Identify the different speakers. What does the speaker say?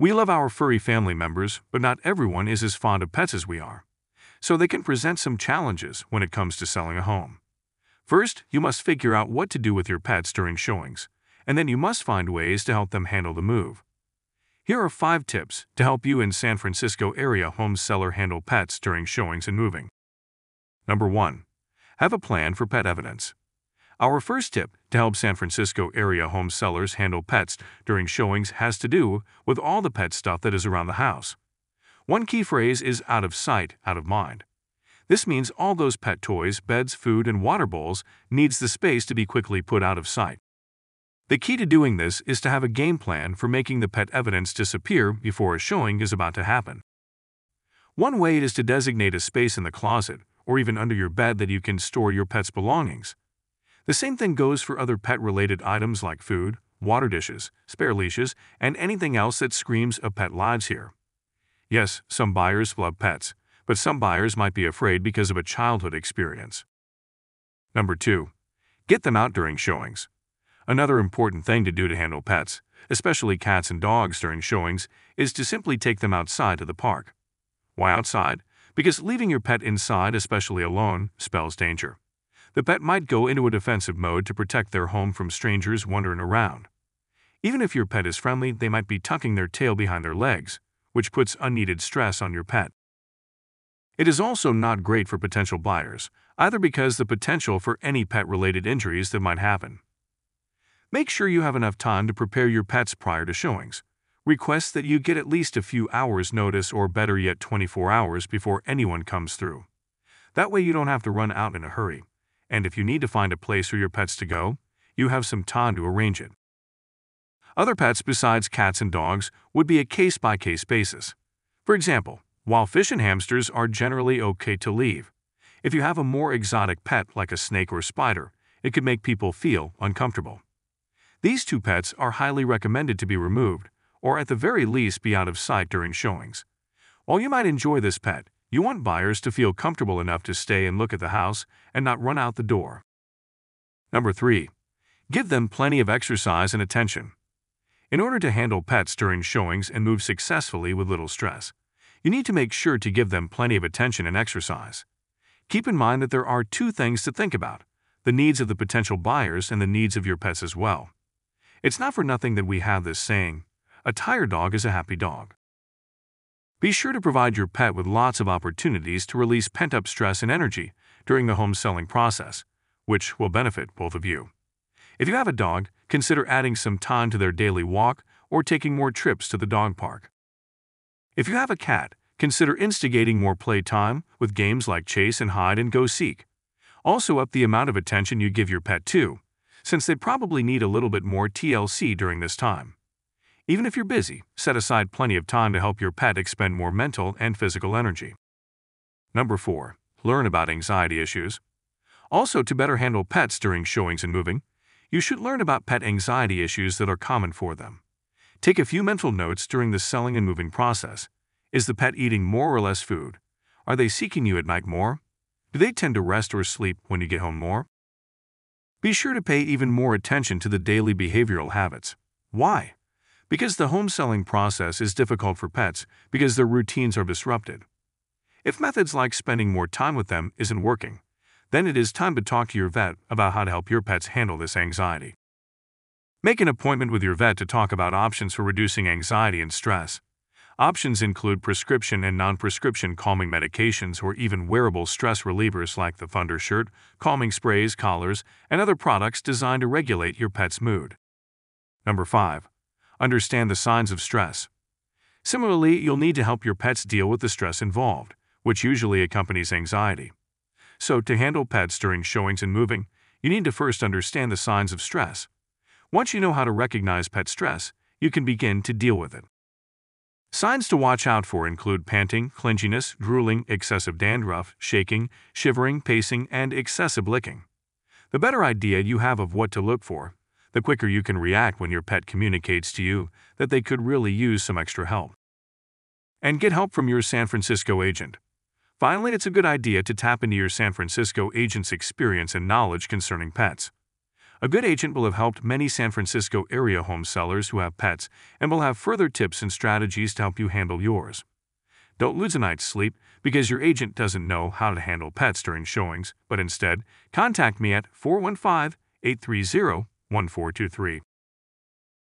Speaker 1: We love our furry family members, but not everyone is as fond of pets as we are. So they can present some challenges when it comes to selling a home. First, you must figure out what to do with your pets during showings, and then you must find ways to help them handle the move. Here are five tips to help you in San Francisco area home seller handle pets during showings and moving. Number 1. Have a plan for pet evidence. Our first tip to help San Francisco area home sellers handle pets during showings has to do with all the pet stuff that is around the house. One key phrase is out of sight, out of mind. This means all those pet toys, beds, food, and water bowls needs the space to be quickly put out of sight. The key to doing this is to have a game plan for making the pet evidence disappear before a showing is about to happen. One way is to designate a space in the closet or even under your bed that you can store your pet's belongings. The same thing goes for other pet-related items like food, water dishes, spare leashes, and anything else that screams a pet lives here. Yes, some buyers love pets, but some buyers might be afraid because of a childhood experience. Number 2. Get them out during showings. Another important thing to do to handle pets, especially cats and dogs during showings, is to simply take them outside to the park. Why outside? Because leaving your pet inside, especially alone, spells danger. The pet might go into a defensive mode to protect their home from strangers wandering around. Even if your pet is friendly, they might be tucking their tail behind their legs, which puts unneeded stress on your pet. It is also not great for potential buyers, either because the potential for any pet-related injuries that might happen. Make sure you have enough time to prepare your pets prior to showings. Request that you get at least a few hours notice or better yet 24 hours before anyone comes through. That way you don't have to run out in a hurry. And if you need to find a place for your pets to go, you have some time to arrange it. Other pets besides cats and dogs would be a case-by-case -case basis. For example, while fish and hamsters are generally okay to leave, if you have a more exotic pet like a snake or spider, it could make people feel uncomfortable. These two pets are highly recommended to be removed, or at the very least be out of sight during showings. While you might enjoy this pet, you want buyers to feel comfortable enough to stay and look at the house and not run out the door. Number 3. Give them plenty of exercise and attention. In order to handle pets during showings and move successfully with little stress, you need to make sure to give them plenty of attention and exercise. Keep in mind that there are two things to think about the needs of the potential buyers and the needs of your pets as well. It's not for nothing that we have this saying, a tired dog is a happy dog. Be sure to provide your pet with lots of opportunities to release pent-up stress and energy during the home selling process, which will benefit both of you. If you have a dog, consider adding some time to their daily walk or taking more trips to the dog park. If you have a cat, consider instigating more playtime with games like chase and hide and go seek. Also up the amount of attention you give your pet too, since they probably need a little bit more TLC during this time. Even if you're busy, set aside plenty of time to help your pet expend more mental and physical energy. Number 4. Learn about anxiety issues. Also, to better handle pets during showings and moving, you should learn about pet anxiety issues that are common for them. Take a few mental notes during the selling and moving process. Is the pet eating more or less food? Are they seeking you at night more? Do they tend to rest or sleep when you get home more? Be sure to pay even more attention to the daily behavioral habits. Why? Because the home selling process is difficult for pets because their routines are disrupted. If methods like spending more time with them isn't working, then it is time to talk to your vet about how to help your pets handle this anxiety. Make an appointment with your vet to talk about options for reducing anxiety and stress. Options include prescription and non-prescription calming medications or even wearable stress relievers like the Thunder Shirt, calming sprays, collars, and other products designed to regulate your pet's mood. Number 5. Understand the signs of stress. Similarly, you'll need to help your pets deal with the stress involved, which usually accompanies anxiety. So, to handle pets during showings and moving, you need to first understand the signs of stress. Once you know how to recognize pet stress, you can begin to deal with it. Signs to watch out for include panting, clinginess, drooling, excessive dandruff, shaking, shivering, pacing, and excessive licking. The better idea you have of what to look for, the quicker you can react when your pet communicates to you that they could really use some extra help. And get help from your San Francisco agent. Finally, it's a good idea to tap into your San Francisco agent's experience and knowledge concerning pets. A good agent will have helped many San Francisco area home sellers who have pets and will have further tips and strategies to help you handle yours. Don't lose a night's sleep because your agent doesn't know how to handle pets during showings, but instead, contact me at 415 830 1423.